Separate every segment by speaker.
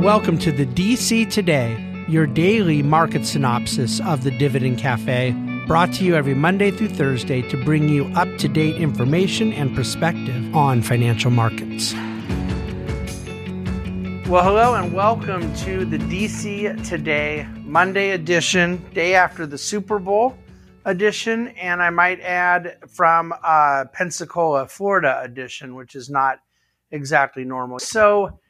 Speaker 1: Welcome to the DC Today, your daily market synopsis of the Dividend Cafe, brought to you every Monday through Thursday to bring you up to date information and perspective on financial markets. Well, hello and welcome to the DC Today Monday edition, day after the Super Bowl edition, and I might add from uh, Pensacola, Florida edition, which is not exactly normal. So,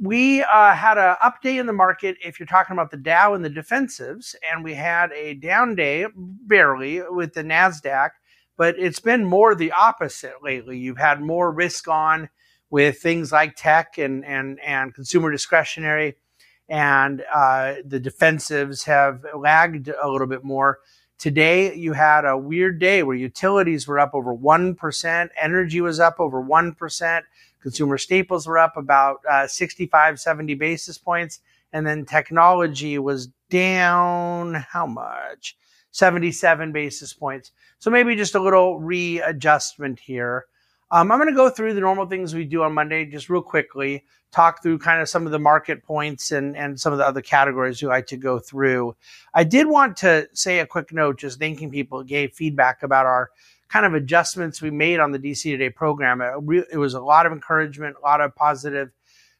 Speaker 1: we uh, had an update in the market if you're talking about the Dow and the defensives, and we had a down day, barely, with the NASDAQ, but it's been more the opposite lately. You've had more risk on with things like tech and, and, and consumer discretionary, and uh, the defensives have lagged a little bit more. Today, you had a weird day where utilities were up over 1%, energy was up over 1%, consumer staples were up about uh, 65, 70 basis points, and then technology was down how much? 77 basis points. So maybe just a little readjustment here. Um, I'm going to go through the normal things we do on Monday just real quickly, talk through kind of some of the market points and, and some of the other categories we like to go through. I did want to say a quick note, just thanking people gave feedback about our kind of adjustments we made on the DC Today program. It, re- it was a lot of encouragement, a lot of positive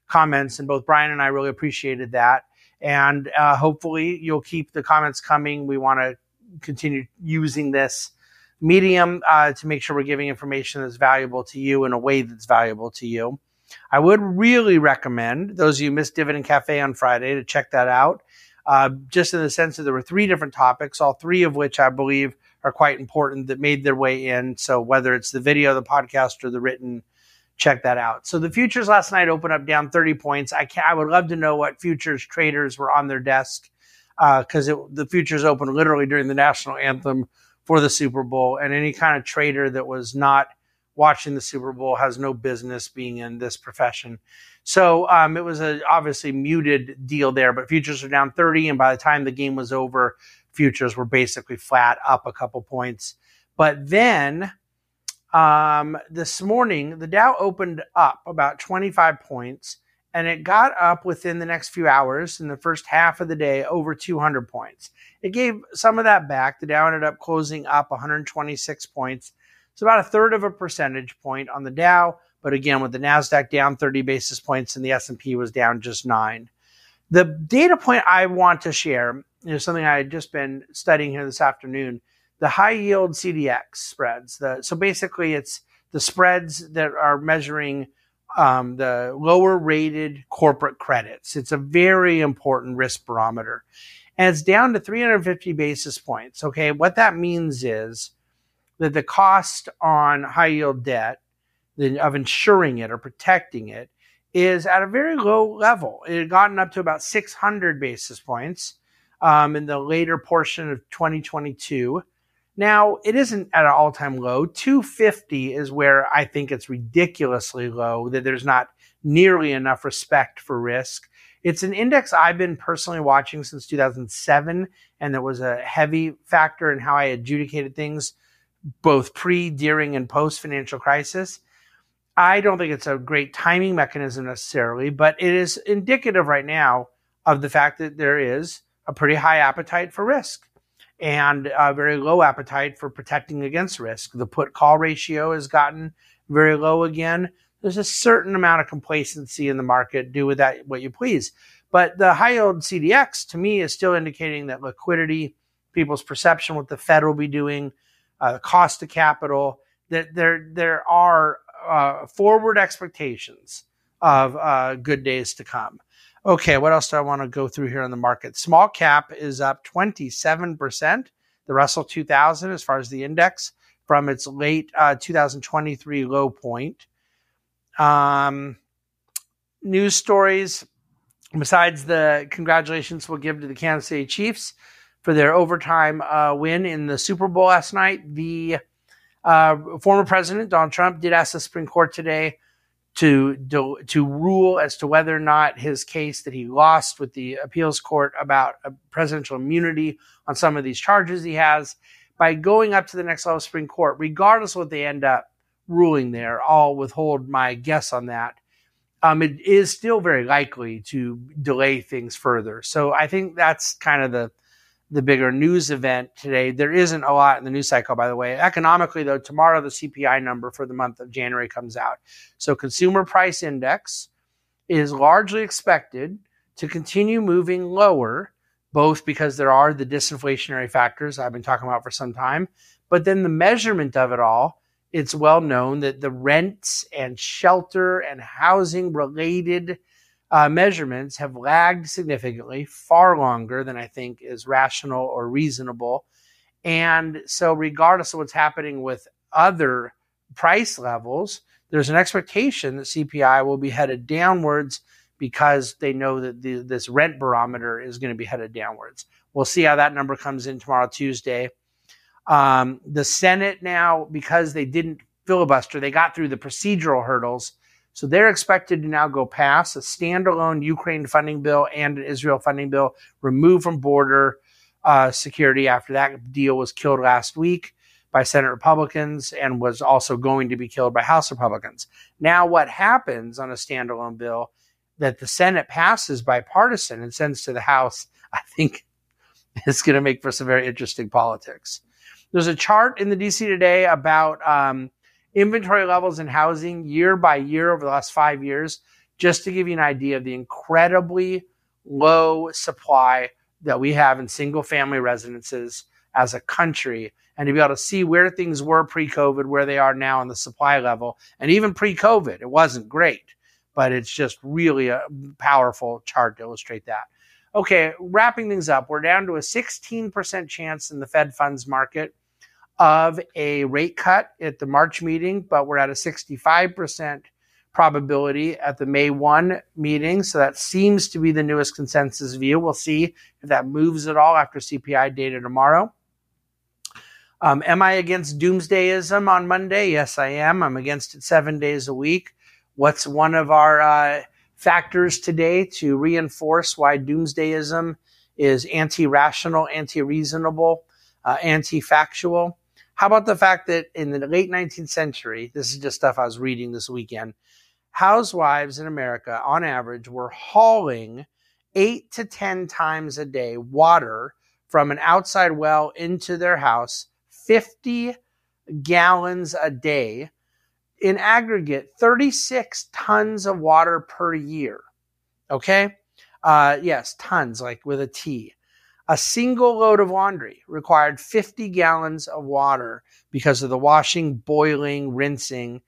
Speaker 1: comments, and both Brian and I really appreciated that. And uh, hopefully, you'll keep the comments coming. We want to continue using this medium uh, to make sure we're giving information that's valuable to you in a way that's valuable to you. I would really recommend those of you missed Dividend Cafe on Friday to check that out. Uh, just in the sense that there were three different topics, all three of which I believe are quite important that made their way in. So whether it's the video, the podcast, or the written, check that out. So the futures last night opened up down 30 points. I can I would love to know what futures traders were on their desk because uh, the futures opened literally during the national anthem for the Super Bowl, and any kind of trader that was not watching the Super Bowl has no business being in this profession. So um, it was a obviously muted deal there, but futures are down 30, and by the time the game was over, futures were basically flat, up a couple points. But then um, this morning, the Dow opened up about 25 points and it got up within the next few hours in the first half of the day over 200 points. It gave some of that back. The Dow ended up closing up 126 points. It's about a third of a percentage point on the Dow, but again with the Nasdaq down 30 basis points and the S&P was down just 9. The data point I want to share is something I had just been studying here this afternoon, the high yield CDX spreads. The, so basically it's the spreads that are measuring um, the lower rated corporate credits. It's a very important risk barometer. And it's down to 350 basis points. Okay. What that means is that the cost on high yield debt of insuring it or protecting it is at a very low level. It had gotten up to about 600 basis points um, in the later portion of 2022. Now, it isn't at an all time low. 250 is where I think it's ridiculously low, that there's not nearly enough respect for risk. It's an index I've been personally watching since 2007, and there was a heavy factor in how I adjudicated things both pre, during, and post financial crisis. I don't think it's a great timing mechanism necessarily, but it is indicative right now of the fact that there is a pretty high appetite for risk and a very low appetite for protecting against risk. The put call ratio has gotten very low again. There's a certain amount of complacency in the market. Do with that what you please. But the high yield CDX to me is still indicating that liquidity, people's perception what the Fed will be doing, uh, cost of capital, that there there are uh, forward expectations of uh, good days to come. Okay, what else do I want to go through here on the market? Small cap is up 27%. The Russell 2000, as far as the index, from its late uh, 2023 low point. Um, news stories, besides the congratulations we'll give to the Kansas City Chiefs for their overtime uh, win in the Super Bowl last night, the uh, former president Donald Trump did ask the Supreme Court today to, to, to rule as to whether or not his case that he lost with the appeals court about presidential immunity on some of these charges he has by going up to the next level Supreme Court, regardless of what they end up ruling there. I'll withhold my guess on that. um, it is still very likely to delay things further. So I think that's kind of the the bigger news event today. There isn't a lot in the news cycle, by the way. Economically, though, tomorrow the CPI number for the month of January comes out. So consumer price index is largely expected to continue moving lower, both because there are the disinflationary factors I've been talking about for some time, but then the measurement of it all it's well known that the rents and shelter and housing related uh, measurements have lagged significantly, far longer than I think is rational or reasonable. And so, regardless of what's happening with other price levels, there's an expectation that CPI will be headed downwards because they know that the, this rent barometer is going to be headed downwards. We'll see how that number comes in tomorrow, Tuesday. Um, the Senate now, because they didn't filibuster, they got through the procedural hurdles. So they're expected to now go pass a standalone Ukraine funding bill and an Israel funding bill, removed from border uh, security after that deal was killed last week by Senate Republicans and was also going to be killed by House Republicans. Now, what happens on a standalone bill that the Senate passes bipartisan and sends to the House, I think is going to make for some very interesting politics. There's a chart in the DC today about um, inventory levels in housing year by year over the last five years, just to give you an idea of the incredibly low supply that we have in single family residences as a country and to be able to see where things were pre COVID, where they are now on the supply level. And even pre COVID, it wasn't great, but it's just really a powerful chart to illustrate that. Okay, wrapping things up, we're down to a 16% chance in the Fed funds market of a rate cut at the March meeting, but we're at a 65% probability at the May 1 meeting. So that seems to be the newest consensus view. We'll see if that moves at all after CPI data tomorrow. Um, am I against doomsdayism on Monday? Yes, I am. I'm against it seven days a week. What's one of our uh, factors today to reinforce why doomsdayism is anti rational, anti reasonable, uh, anti factual? How about the fact that in the late 19th century, this is just stuff I was reading this weekend, housewives in America, on average, were hauling eight to 10 times a day water from an outside well into their house, 50 gallons a day. In aggregate, 36 tons of water per year. Okay? Uh, yes, tons, like with a T. A single load of laundry required 50 gallons of water because of the washing, boiling, rinsing,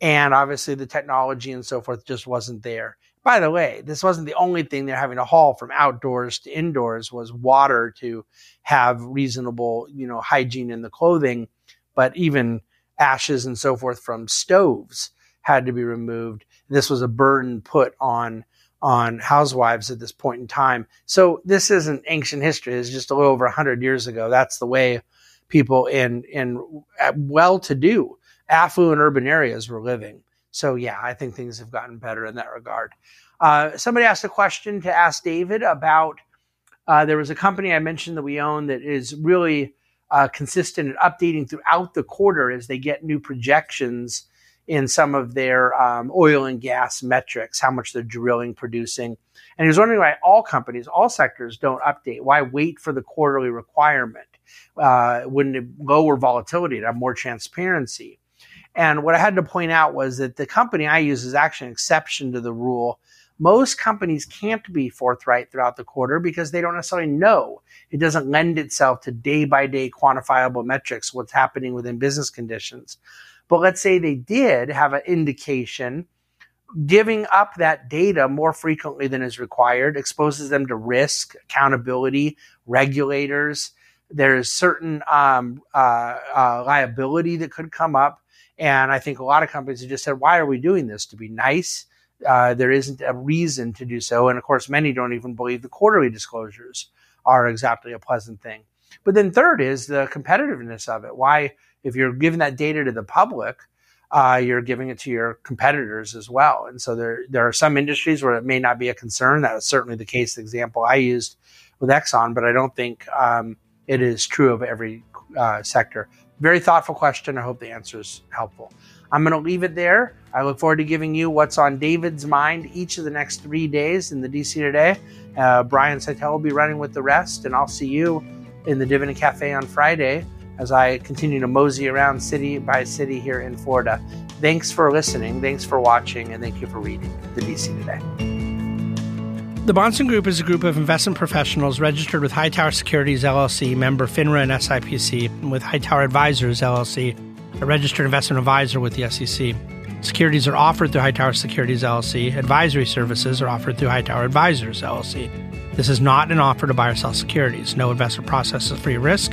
Speaker 1: and obviously the technology and so forth just wasn't there. By the way, this wasn't the only thing they're having to haul from outdoors to indoors was water to have reasonable, you know, hygiene in the clothing, but even ashes and so forth from stoves had to be removed. This was a burden put on on housewives at this point in time. So this isn't ancient history. It's just a little over 100 years ago. That's the way people in in well-to-do, affluent urban areas were living. So yeah, I think things have gotten better in that regard. Uh, somebody asked a question to ask David about. Uh, there was a company I mentioned that we own that is really uh, consistent and updating throughout the quarter as they get new projections in some of their um, oil and gas metrics, how much they're drilling, producing. And he was wondering why all companies, all sectors don't update. Why wait for the quarterly requirement? Uh, wouldn't it lower volatility to have more transparency? And what I had to point out was that the company I use is actually an exception to the rule. Most companies can't be forthright throughout the quarter because they don't necessarily know. It doesn't lend itself to day by day quantifiable metrics, what's happening within business conditions. But let's say they did have an indication, giving up that data more frequently than is required exposes them to risk, accountability, regulators. There's certain um, uh, uh, liability that could come up. And I think a lot of companies have just said, why are we doing this? To be nice? Uh, there isn't a reason to do so. And of course, many don't even believe the quarterly disclosures are exactly a pleasant thing. But then third is the competitiveness of it. Why if you're giving that data to the public, uh, you're giving it to your competitors as well. And so there, there are some industries where it may not be a concern. That is certainly the case. The example I used with Exxon, but I don't think um, it is true of every uh, sector. Very thoughtful question. I hope the answer is helpful. I'm going to leave it there. I look forward to giving you what's on David's mind each of the next three days in the DC Today. Uh, Brian Szytel will be running with the rest, and I'll see you in the Dividend Cafe on Friday as I continue to mosey around city by city here in Florida. Thanks for listening, thanks for watching, and thank you for reading the DC Today.
Speaker 2: The Bahnsen Group is a group of investment professionals registered with Hightower Securities LLC, member FINRA and SIPC, and with Hightower Advisors LLC, a registered investment advisor with the SEC. Securities are offered through Hightower Securities LLC. Advisory services are offered through Hightower Advisors LLC. This is not an offer to buy or sell securities. No investment process is free risk.